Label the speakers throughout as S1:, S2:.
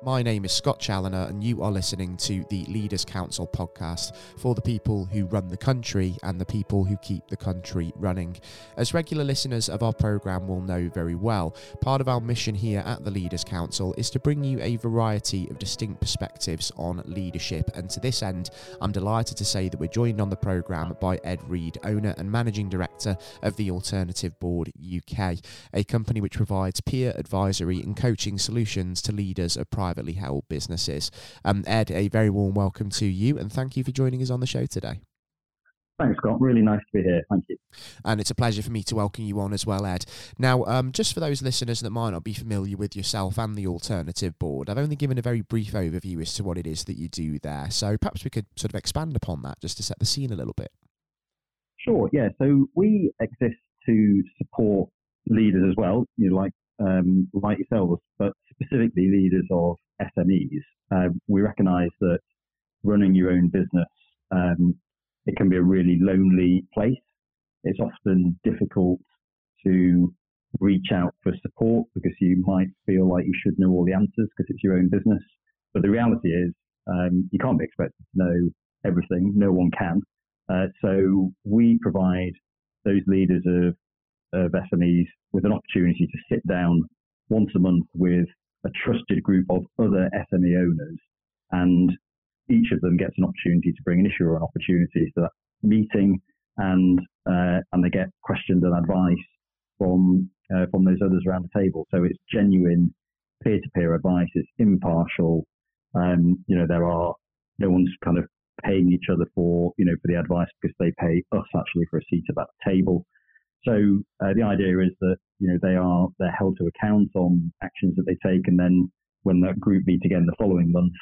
S1: My name is Scott Challoner, and you are listening to the Leaders Council podcast for the people who run the country and the people who keep the country running. As regular listeners of our programme will know very well, part of our mission here at the Leaders Council is to bring you a variety of distinct perspectives on leadership. And to this end, I'm delighted to say that we're joined on the programme by Ed Reid, owner and managing director of the Alternative Board UK, a company which provides peer advisory and coaching solutions to leaders of private privately held businesses. Um, Ed, a very warm welcome to you and thank you for joining us on the show today.
S2: Thanks, Scott. Really nice to be here. Thank you.
S1: And it's a pleasure for me to welcome you on as well, Ed. Now, um, just for those listeners that might not be familiar with yourself and the Alternative Board, I've only given a very brief overview as to what it is that you do there. So perhaps we could sort of expand upon that just to set the scene a little bit.
S2: Sure, yeah. So we exist to support leaders as well, you know, like um, like yourselves, but specifically leaders of SMEs. Uh, we recognise that running your own business um, it can be a really lonely place. It's often difficult to reach out for support because you might feel like you should know all the answers because it's your own business. But the reality is, um, you can't be expected to know everything. No one can. Uh, so we provide those leaders of of SMEs with an opportunity to sit down once a month with a trusted group of other SME owners, and each of them gets an opportunity to bring an issue or an opportunity to that meeting, and uh, and they get questions and advice from uh, from those others around the table. So it's genuine peer-to-peer advice. It's impartial. Um, you know, there are no one's kind of paying each other for you know for the advice because they pay us actually for a seat at that table. So uh, the idea is that you know they are they're held to account on actions that they take, and then when that group meet again the following month,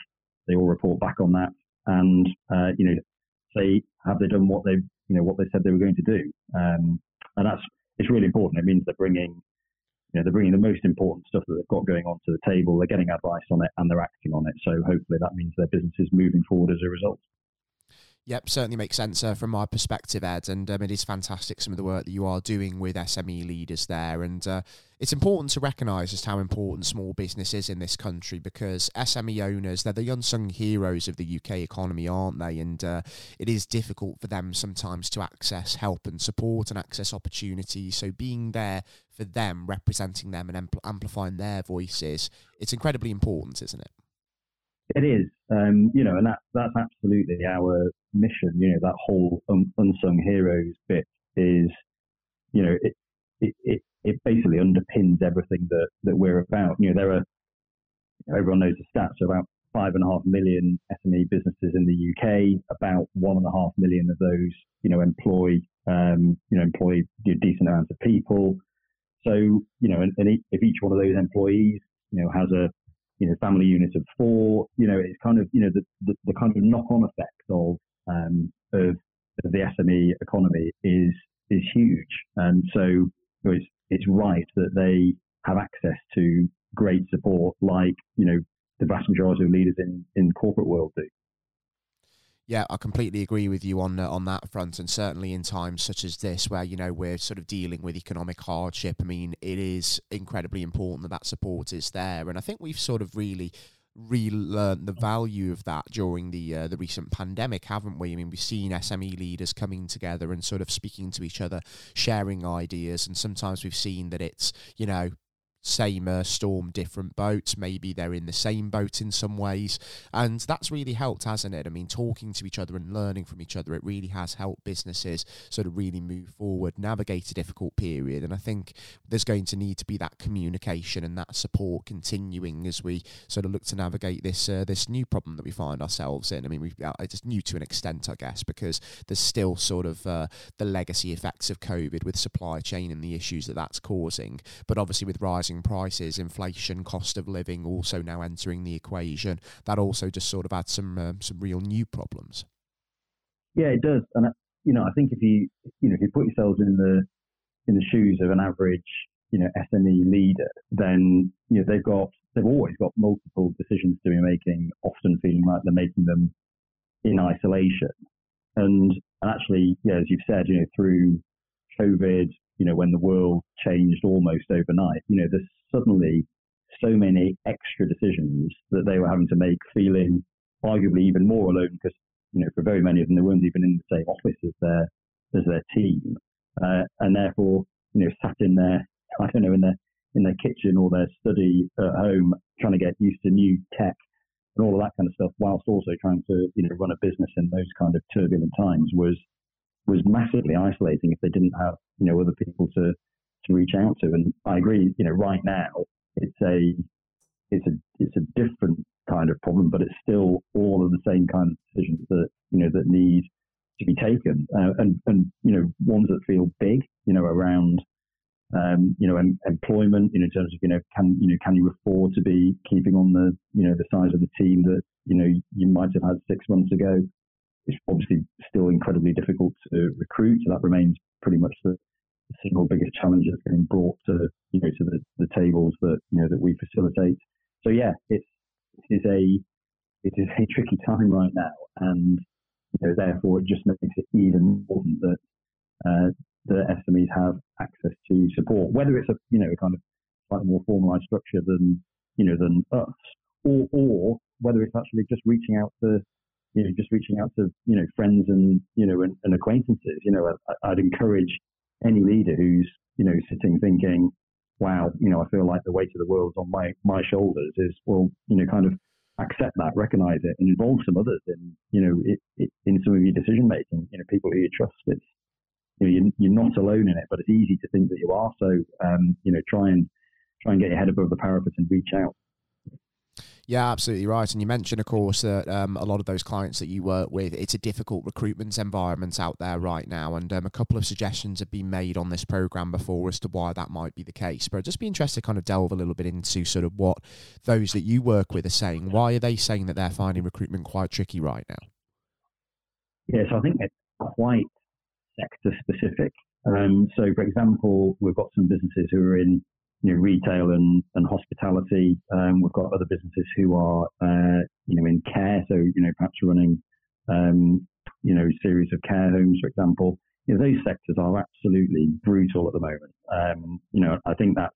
S2: they all report back on that, and uh, you know say have they done what they you know what they said they were going to do, um, and that's it's really important. It means they're bringing you know they're bringing the most important stuff that they've got going on to the table. They're getting advice on it, and they're acting on it. So hopefully that means their business is moving forward as a result.
S1: Yep, certainly makes sense uh, from my perspective, Ed. And um, it is fantastic some of the work that you are doing with SME leaders there. And uh, it's important to recognise just how important small business is in this country because SME owners, they're the unsung heroes of the UK economy, aren't they? And uh, it is difficult for them sometimes to access help and support and access opportunities. So being there for them, representing them and ampl- amplifying their voices, it's incredibly important, isn't it?
S2: It is, um, you know, and that that's absolutely our mission. You know, that whole um, unsung heroes bit is, you know, it, it it it basically underpins everything that that we're about. You know, there are everyone knows the stats. About five and a half million SME businesses in the UK. About one and a half million of those, you know, employ um, you know employ a decent amounts of people. So you know, and, and if each one of those employees, you know, has a you know, family unit of four. You know, it's kind of you know the the, the kind of knock on effect of um, of, of the SME economy is is huge, and so it's it's right that they have access to great support like you know the vast majority of leaders in in corporate world do.
S1: Yeah, I completely agree with you on uh, on that front, and certainly in times such as this, where you know we're sort of dealing with economic hardship. I mean, it is incredibly important that that support is there, and I think we've sort of really relearned the value of that during the uh, the recent pandemic, haven't we? I mean, we've seen SME leaders coming together and sort of speaking to each other, sharing ideas, and sometimes we've seen that it's you know same uh, storm, different boats. Maybe they're in the same boat in some ways. And that's really helped, hasn't it? I mean, talking to each other and learning from each other, it really has helped businesses sort of really move forward, navigate a difficult period. And I think there's going to need to be that communication and that support continuing as we sort of look to navigate this uh, this new problem that we find ourselves in. I mean, uh, it's new to an extent, I guess, because there's still sort of uh, the legacy effects of COVID with supply chain and the issues that that's causing. But obviously, with rising rising prices, inflation, cost of living also now entering the equation. That also just sort of adds some um, some real new problems.
S2: Yeah, it does, and uh, you know, I think if you you know if you put yourselves in the in the shoes of an average you know SME leader, then you know they've got they've always got multiple decisions to be making, often feeling like they're making them in isolation. And, and actually, yeah, as you've said, you know, through COVID, you know, when the world changed almost overnight, you know, there's suddenly so many extra decisions that they were having to make, feeling arguably even more alone because you know for very many of them they weren't even in the same office as their as their team, uh, and therefore you know sat in their I don't know in their in their kitchen or their study at home trying to get used to new tech and all of that kind of stuff, whilst also trying to you know run a business in those kind of turbulent times was was massively isolating if they didn't have you know other people to to reach out to. And I agree, you know, right now it's a it's a it's a different kind of problem, but it's still all of the same kind of decisions that you know that need to be taken, uh, and and you know ones that feel big, you know, around um, you know em- employment, you know, in terms of you know can you know can you afford to be keeping on the you know the size of the team that you know you might have had six months ago. It's obviously still incredibly difficult to recruit, so that remains pretty much the single biggest challenge that's getting brought to you know to the, the tables that you know that we facilitate. So yeah, it's it is a it is a tricky time right now, and you know therefore it just makes it even important that uh, the SMEs have access to support, whether it's a you know a kind of slightly more formalised structure than you know than us, or or whether it's actually just reaching out to you know just reaching out to you know friends and you know and, and acquaintances. You know, I, I'd encourage any leader who's you know sitting thinking, wow, you know, I feel like the weight of the world's on my my shoulders is well, you know, kind of accept that, recognize it, and involve some others in you know it, it, in some of your decision making. You know, people who you trust. It's you know you're, you're not alone in it, but it's easy to think that you are. So um, you know, try and try and get your head above the parapet and reach out.
S1: Yeah, absolutely right. And you mentioned, of course, that um, a lot of those clients that you work with, it's a difficult recruitment environment out there right now. And um, a couple of suggestions have been made on this program before as to why that might be the case. But I'd just be interested to kind of delve a little bit into sort of what those that you work with are saying. Why are they saying that they're finding recruitment quite tricky right now?
S2: Yes, I think it's quite sector specific. Um, so, for example, we've got some businesses who are in you know, retail and, and hospitality. Um, we've got other businesses who are, uh, you know, in care. So, you know, perhaps running, um, you know, series of care homes, for example. You know, those sectors are absolutely brutal at the moment. Um, you know, I think that's,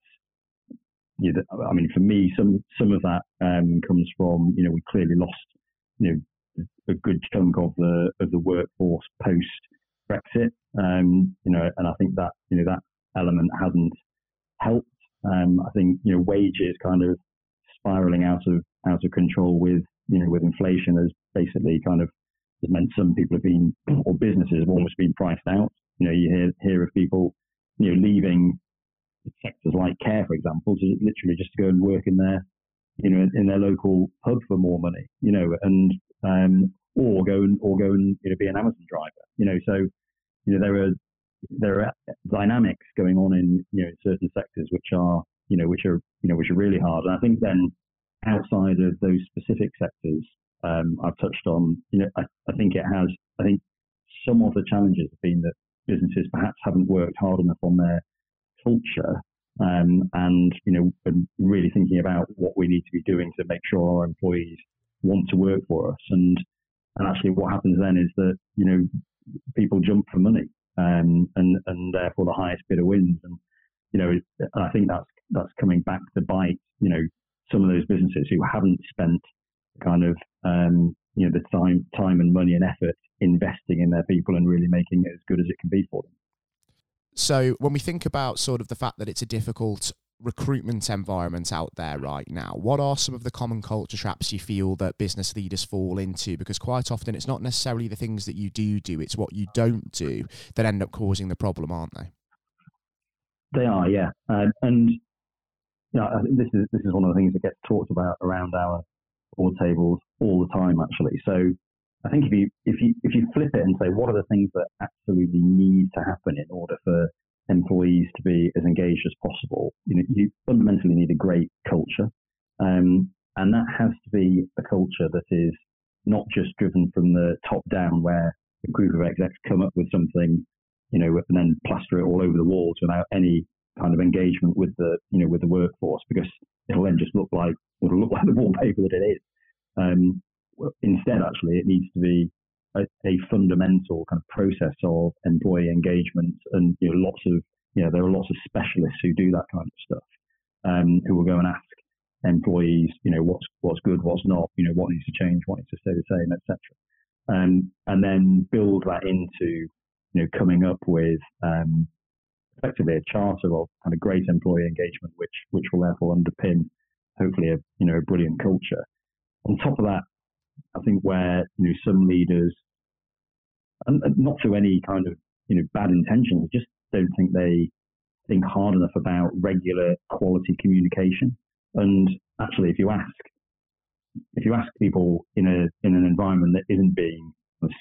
S2: you know, I mean, for me, some some of that um, comes from, you know, we clearly lost, you know, a good chunk of the of the workforce post Brexit. Um, you know, and I think that you know that element hasn't helped um, I think you know wages kind of spiraling out of out of control with you know with inflation has basically kind of has meant some people have been or businesses have almost been priced out. You know, you hear hear of people you know leaving sectors like care, for example, to literally just to go and work in their you know in their local pub for more money. You know, and um, or go and or go and you know be an Amazon driver. You know, so you know there are there are dynamics going on in you know certain sectors which are you know which are you know which are really hard. And I think then outside of those specific sectors um, I've touched on, you know, I, I think it has. I think some of the challenges have been that businesses perhaps haven't worked hard enough on their culture um, and you know and really thinking about what we need to be doing to make sure our employees want to work for us and and actually what happens then is that you know people jump for money um, and and therefore the highest bidder wins. And you know, I think that's that's coming back to bite. You know, some of those businesses who haven't spent kind of um, you know the time time and money and effort investing in their people and really making it as good as it can be for them.
S1: So when we think about sort of the fact that it's a difficult recruitment environment out there right now, what are some of the common culture traps you feel that business leaders fall into? Because quite often it's not necessarily the things that you do do, it's what you don't do that end up causing the problem, aren't they?
S2: They are, yeah. Uh, and you know, I think this is this is one of the things that gets talked about around our board tables all the time, actually. So I think if you if you if you flip it and say what are the things that absolutely need to happen in order for employees to be as engaged as possible. You know, you fundamentally need a great culture, um, and that has to be a culture that is not just driven from the top down, where a group of execs come up with something, you know, and then plaster it all over the walls without any kind of engagement with the, you know, with the workforce, because it'll then just look like it'll look like the wallpaper that it is. Um, instead, actually, it needs to be a, a, fundamental kind of process of employee engagement, and you know, lots of you know there are lots of specialists who do that kind of stuff, um, who will go and ask employees, you know, what's what's good, what's not, you know, what needs to change, what needs to stay the same, etc. Um, and then build that into, you know, coming up with um, effectively a charter of kind of great employee engagement, which which will therefore underpin hopefully a you know a brilliant culture. On top of that, I think where you know some leaders, and not through any kind of you know bad intentions, just don't think they think hard enough about regular quality communication. And actually, if you ask, if you ask people in a in an environment that isn't being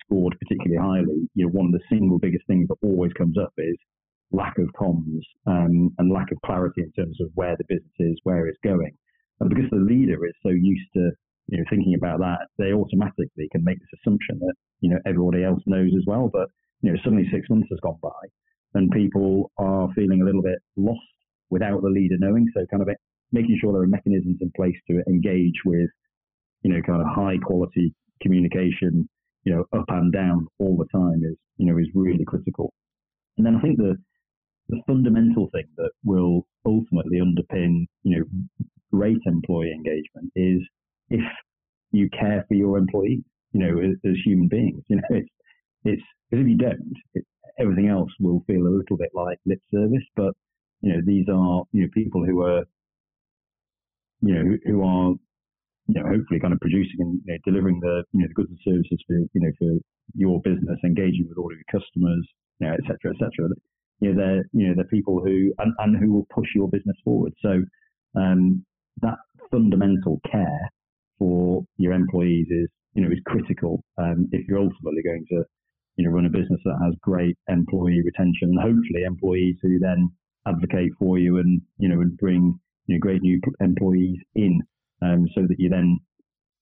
S2: scored particularly highly, you know, one of the single biggest things that always comes up is lack of comms um, and lack of clarity in terms of where the business is, where it's going. And because the leader is so used to you know thinking about that, they automatically can make this assumption that you know everybody else knows as well. But you know suddenly six months has gone by, and people are feeling a little bit lost without the leader knowing. So kind of making sure there are mechanisms in place to engage with you know kind of high quality communication, you know up and down all the time is you know is really critical. And then I think the the fundamental thing that will ultimately underpin, you know, great employee engagement is if you care for your employees, you know, as, as human beings. You know, it's it's if you don't, it, everything else will feel a little bit like lip service. But you know, these are you know people who are you know who, who are you know hopefully kind of producing and you know, delivering the you know the goods and services for you know for your business, engaging with all of your customers, you know, et cetera, et cetera you know, they're you know they're people who and, and who will push your business forward. So um, that fundamental care for your employees is you know is critical um, if you're ultimately going to you know run a business that has great employee retention and hopefully employees who then advocate for you and you know and bring you know great new employees in um, so that you then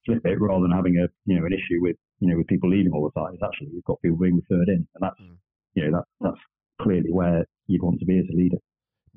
S2: flip it rather than having a you know an issue with you know with people leaving all the time. It's actually you've got people being referred in, and that's mm. you know that that's clearly where you'd want to be as a leader.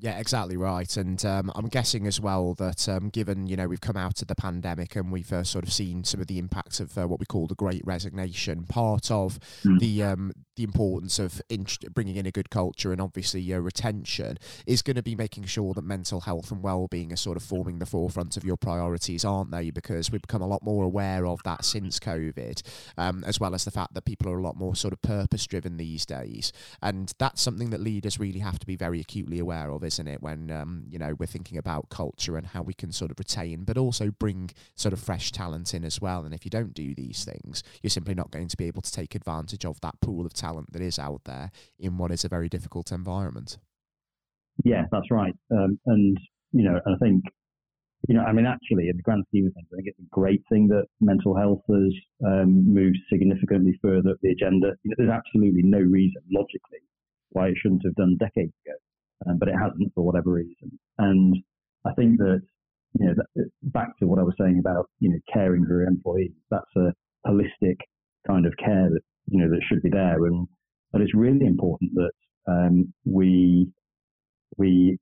S1: Yeah, exactly right. And um, I'm guessing as well that um, given, you know, we've come out of the pandemic and we've uh, sort of seen some of the impacts of uh, what we call the great resignation, part of mm. the um, the importance of in- bringing in a good culture and obviously retention is going to be making sure that mental health and well-being are sort of forming the forefront of your priorities, aren't they? Because we've become a lot more aware of that since COVID, um, as well as the fact that people are a lot more sort of purpose-driven these days. And that's something that leaders really have to be very acutely aware of, isn't it? When um, you know we're thinking about culture and how we can sort of retain, but also bring sort of fresh talent in as well. And if you don't do these things, you're simply not going to be able to take advantage of that pool of talent that is out there in what is a very difficult environment.
S2: Yeah, that's right. Um, and you know, I think you know, I mean, actually, in the grand scheme of things, I think it's a great thing that mental health has um, moved significantly further up the agenda. You know, there's absolutely no reason, logically, why it shouldn't have done decades ago um, but it hasn't for whatever reason. And I think that you know that, back to what I was saying about you know caring for your employees, that's a holistic kind of care that you know that should be there, and but it's really important that um, we we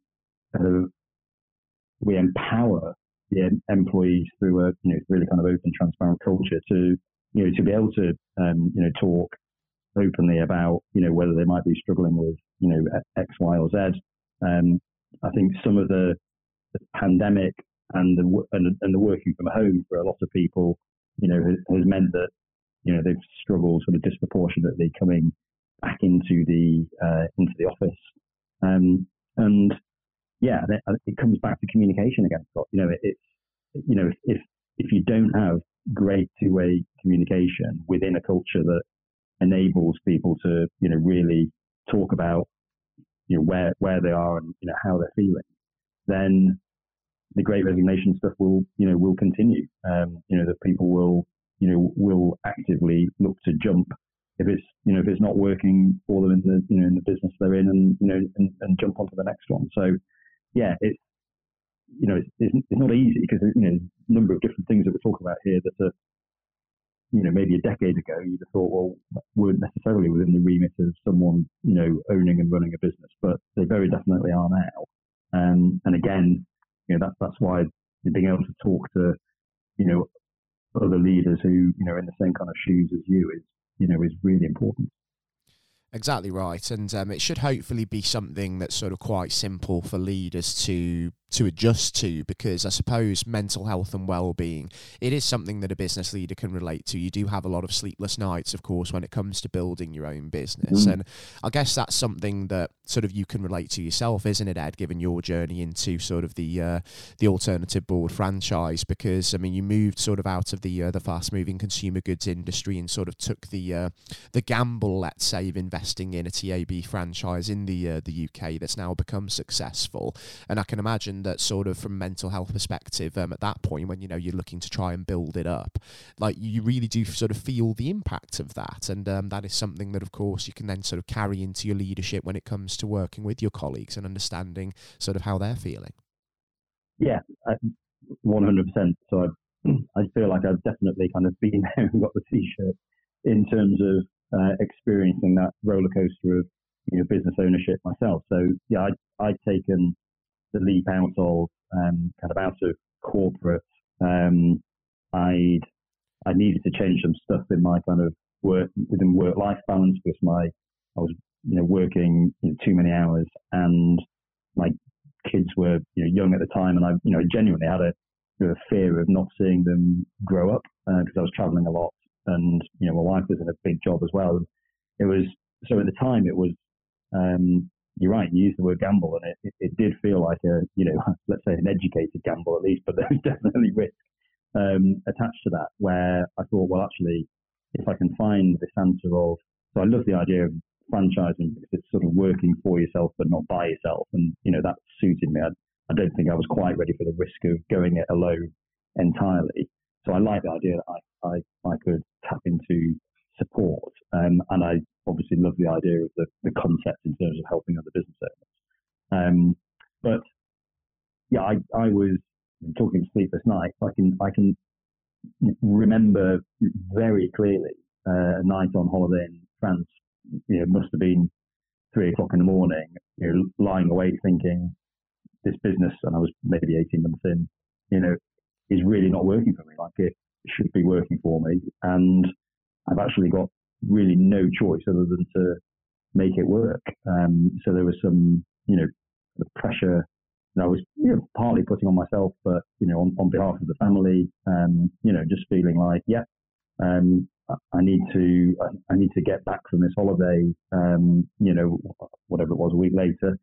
S2: we empower the employees through a you know really kind of open, transparent culture to you know to be able to um, you know talk openly about you know whether they might be struggling with you know X, Y, or Z, um, I think some of the, the pandemic and the and, and, the working from home for a lot of people, you know, has, has, meant that you know they've struggled sort of disproportionately coming back into the uh, into the office. Um, and yeah, it comes back to communication again. You know, it, it's you know if if you don't have great two-way communication within a culture that enables people to you know really talk about you know where where they are and you know how they're feeling, then the Great Resignation stuff will you know will continue. Um, you know that people will you know will actively look to jump if it's you know if it's not working for them in the you know in the business they're in and you know and, and jump onto the next one. So yeah, it's you know it's, it's, not easy because you know a number of different things that we're talking about here that are you know, maybe a decade ago, you'd have thought, well, weren't necessarily within the remit of someone, you know, owning and running a business, but they very definitely are now. Um, and again, you know, that's that's why being able to talk to, you know, other leaders who, you know, in the same kind of shoes as you is, you know, is really important.
S1: Exactly right, and um, it should hopefully be something that's sort of quite simple for leaders to to adjust to because I suppose mental health and well-being it is something that a business leader can relate to. You do have a lot of sleepless nights, of course, when it comes to building your own business, mm. and I guess that's something that sort of you can relate to yourself, isn't it, Ed? Given your journey into sort of the uh, the alternative board franchise, because I mean, you moved sort of out of the uh, the fast-moving consumer goods industry and sort of took the uh, the gamble, let's say, of investing in a TAB franchise in the uh, the UK that's now become successful, and I can imagine that sort of from mental health perspective um, at that point when you know you're looking to try and build it up like you really do sort of feel the impact of that. And um, that is something that of course you can then sort of carry into your leadership when it comes to working with your colleagues and understanding sort of how they're feeling.
S2: Yeah 100% so I, I feel like I've definitely kind of been there and got the t-shirt in terms of uh, experiencing that roller coaster of you know business ownership myself. So yeah, I I'd taken the leap out of um, kind of out of corporate, um, I'd I needed to change some stuff in my kind of work within work life balance because my I was you know working you know, too many hours and my kids were you know young at the time and I you know genuinely had a, a fear of not seeing them grow up because uh, I was traveling a lot and you know my wife was in a big job as well. It was so at the time it was um, you're right. You used the word gamble, and it, it, it, did feel like a, you know, let's say an educated gamble at least, but there was definitely risk um, attached to that. Where I thought, well, actually, if I can find this answer of, so I love the idea of franchising because it's sort of working for yourself but not by yourself, and you know that suited me. I, I don't think I was quite ready for the risk of going it alone entirely. So I like the idea that I, I, I could tap into support. Um, and I obviously love the idea of the, the concept in terms of helping other business owners. Um, but yeah, I, I was talking to sleepless nights. I can I can remember very clearly uh, a night on holiday in France. You know, must have been three o'clock in the morning. You know, lying awake thinking this business, and I was maybe eighteen months in. You know, is really not working for me. Like it should be working for me, and I've actually got really no choice other than to make it work. Um, so there was some, you know, pressure that I was you know, partly putting on myself, but you know, on, on behalf of the family, um, you know, just feeling like, yeah, um, I need to, I need to get back from this holiday, um, you know, whatever it was, a week later,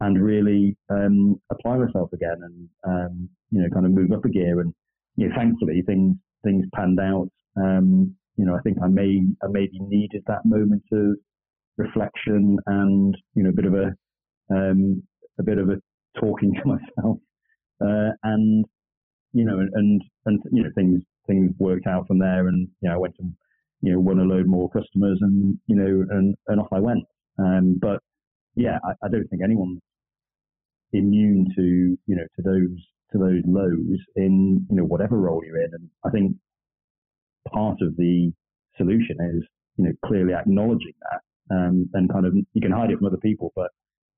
S2: and really um, apply myself again, and um, you know, kind of move up a gear. And you know, thankfully, things things panned out. Um, you know, I think I may I maybe needed that moment of reflection and you know a bit of a um, a bit of a talking to myself, uh, and you know, and and you know things things worked out from there, and you know I went and you know won a load more customers, and you know, and and off I went. Um, but yeah, I, I don't think anyone's immune to you know to those to those lows in you know whatever role you're in, and I think part of the solution is, you know, clearly acknowledging that um, and kind of you can hide it from other people, but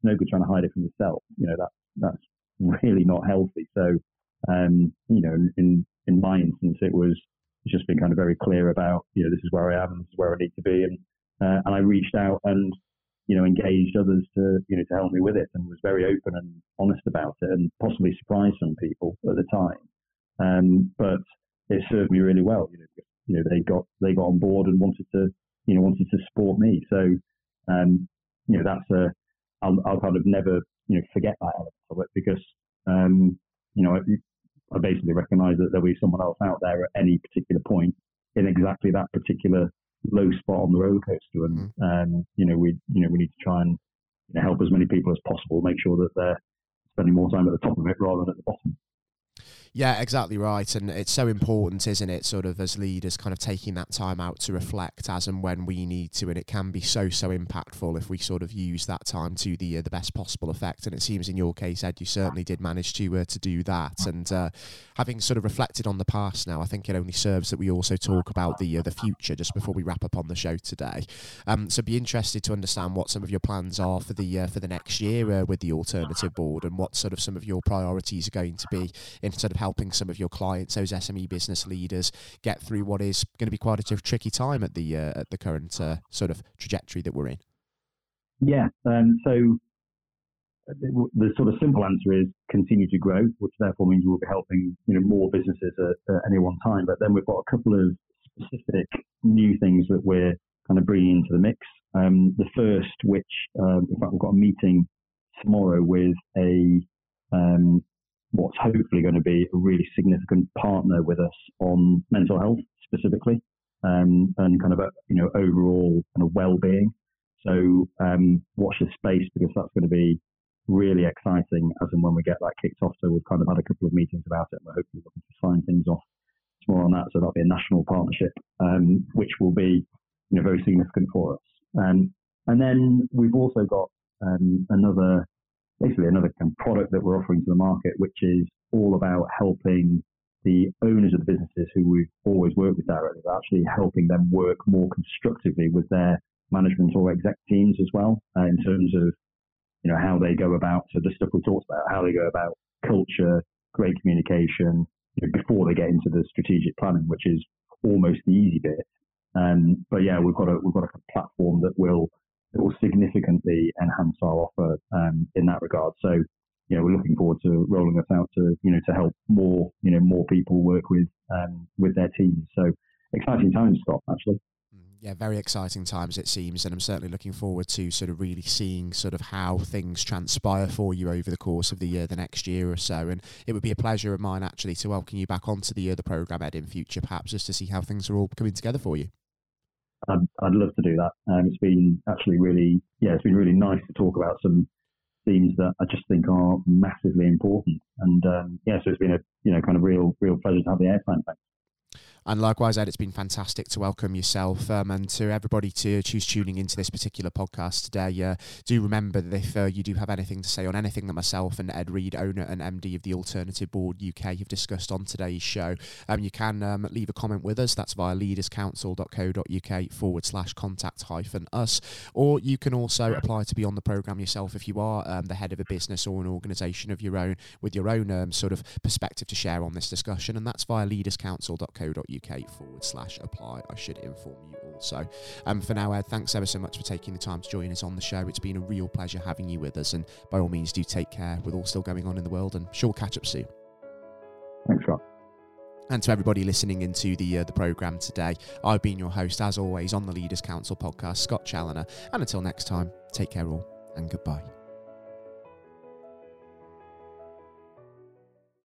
S2: no good trying to hide it from yourself. You know, that that's really not healthy. So, um, you know, in in my instance, it was just been kind of very clear about, you know, this is where I am, this is where I need to be, and uh, and I reached out and you know engaged others to you know to help me with it, and was very open and honest about it, and possibly surprised some people at the time. Um, but it served me really well, you know, you know they got they got on board and wanted to you know wanted to support me. So um, you know that's a I'll, I'll kind of never you know forget that element of it because um, you know I, I basically recognise that there'll be someone else out there at any particular point in exactly that particular low spot on the roller coaster, and mm-hmm. um, you know we you know we need to try and you know, help as many people as possible, make sure that they're spending more time at the top of it rather than at the bottom.
S1: Yeah, exactly right. And it's so important, isn't it, sort of as leaders, kind of taking that time out to reflect as and when we need to. And it can be so, so impactful if we sort of use that time to the uh, the best possible effect. And it seems in your case, Ed, you certainly did manage to uh, to do that. And uh, having sort of reflected on the past now, I think it only serves that we also talk about the uh, the future just before we wrap up on the show today. Um, so be interested to understand what some of your plans are for the uh, for the next year uh, with the alternative board and what sort of some of your priorities are going to be in of helping some of your clients, those SME business leaders, get through what is going to be quite a tricky time at the uh, at the current uh, sort of trajectory that we're in?
S2: Yeah. Um, so the sort of simple answer is continue to grow, which therefore means we'll be helping you know more businesses at, at any one time. But then we've got a couple of specific new things that we're kind of bringing into the mix. Um, the first, which um, in fact we've got a meeting tomorrow with a um, what's hopefully going to be a really significant partner with us on mental health specifically, um, and kind of a, you know overall kind of well-being. So um, watch this space because that's going to be really exciting as and when we get that kicked off. So we've kind of had a couple of meetings about it and we're hopefully looking to sign things off tomorrow on that. So that'll be a national partnership, um, which will be you know, very significant for us. Um, and then we've also got um, another, basically another kind of product that we're offering to the market, which is all about helping the owners of the businesses who we've always worked with directly, actually helping them work more constructively with their management or exec teams as well, uh, in terms of you know, how they go about, so the stuff we talked about, how they go about culture, great communication, you know, before they get into the strategic planning, which is almost the easy bit. Um, but yeah, we've got a we've got a platform that will that will significantly enhance our offer um, in that regard. So you know, we're looking forward to rolling this out to you know to help more you know more people work with um, with their teams. So exciting times, Scott. Actually
S1: yeah, very exciting times it seems, and I'm certainly looking forward to sort of really seeing sort of how things transpire for you over the course of the year, the next year or so. And it would be a pleasure of mine actually to welcome you back onto the uh, the program Ed in future, perhaps just to see how things are all coming together for you.
S2: I'd, I'd love to do that. Um, it's been actually really, yeah, it's been really nice to talk about some themes that I just think are massively important. And um, yeah, so it's been a you know kind of real real pleasure to have the airtime. Thanks.
S1: And likewise, Ed, it's been fantastic to welcome yourself um, and to everybody to choose tuning into this particular podcast today. Uh, do remember that if uh, you do have anything to say on anything that myself and Ed Reid, owner and MD of the Alternative Board UK, have discussed on today's show, um, you can um, leave a comment with us. That's via leaderscouncil.co.uk forward slash contact hyphen us. Or you can also apply to be on the programme yourself if you are um, the head of a business or an organisation of your own with your own um, sort of perspective to share on this discussion. And that's via leaderscouncil.co.uk uk forward slash apply. I should inform you also. Um, for now, Ed, thanks ever so much for taking the time to join us on the show. It's been a real pleasure having you with us. And by all means, do take care with all still going on in the world. And sure, we'll catch up soon.
S2: Thanks, Rob.
S1: And to everybody listening into the uh, the program today, I've been your host, as always, on the Leaders Council podcast, Scott Challoner. And until next time, take care all and goodbye.